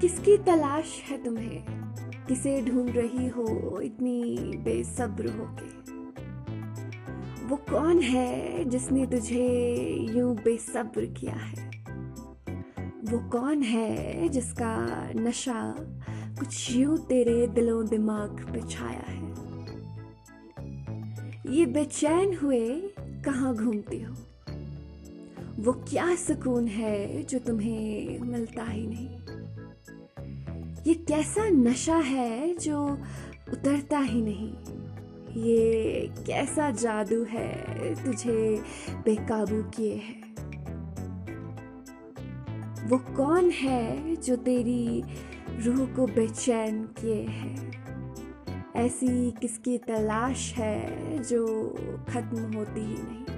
किसकी तलाश है तुम्हें? किसे ढूंढ रही हो इतनी बेसब्र होके? वो कौन है जिसने तुझे यूँ बेसब्र किया है? वो कौन है जिसका नशा कुछ यूँ तेरे दिलों दिमाग पे छाया है? ये बेचैन हुए कहाँ घूमती हो? वो क्या सुकून है जो तुम्हें मिलता ही नहीं? ये कैसा नशा है जो उतरता ही नहीं? ये कैसा जादू है तुझे बेकाबू किए है? वो कौन है जो तेरी रूह को बेचैन किए है? ऐसी किसकी तलाश है जो खत्म होती ही नहीं?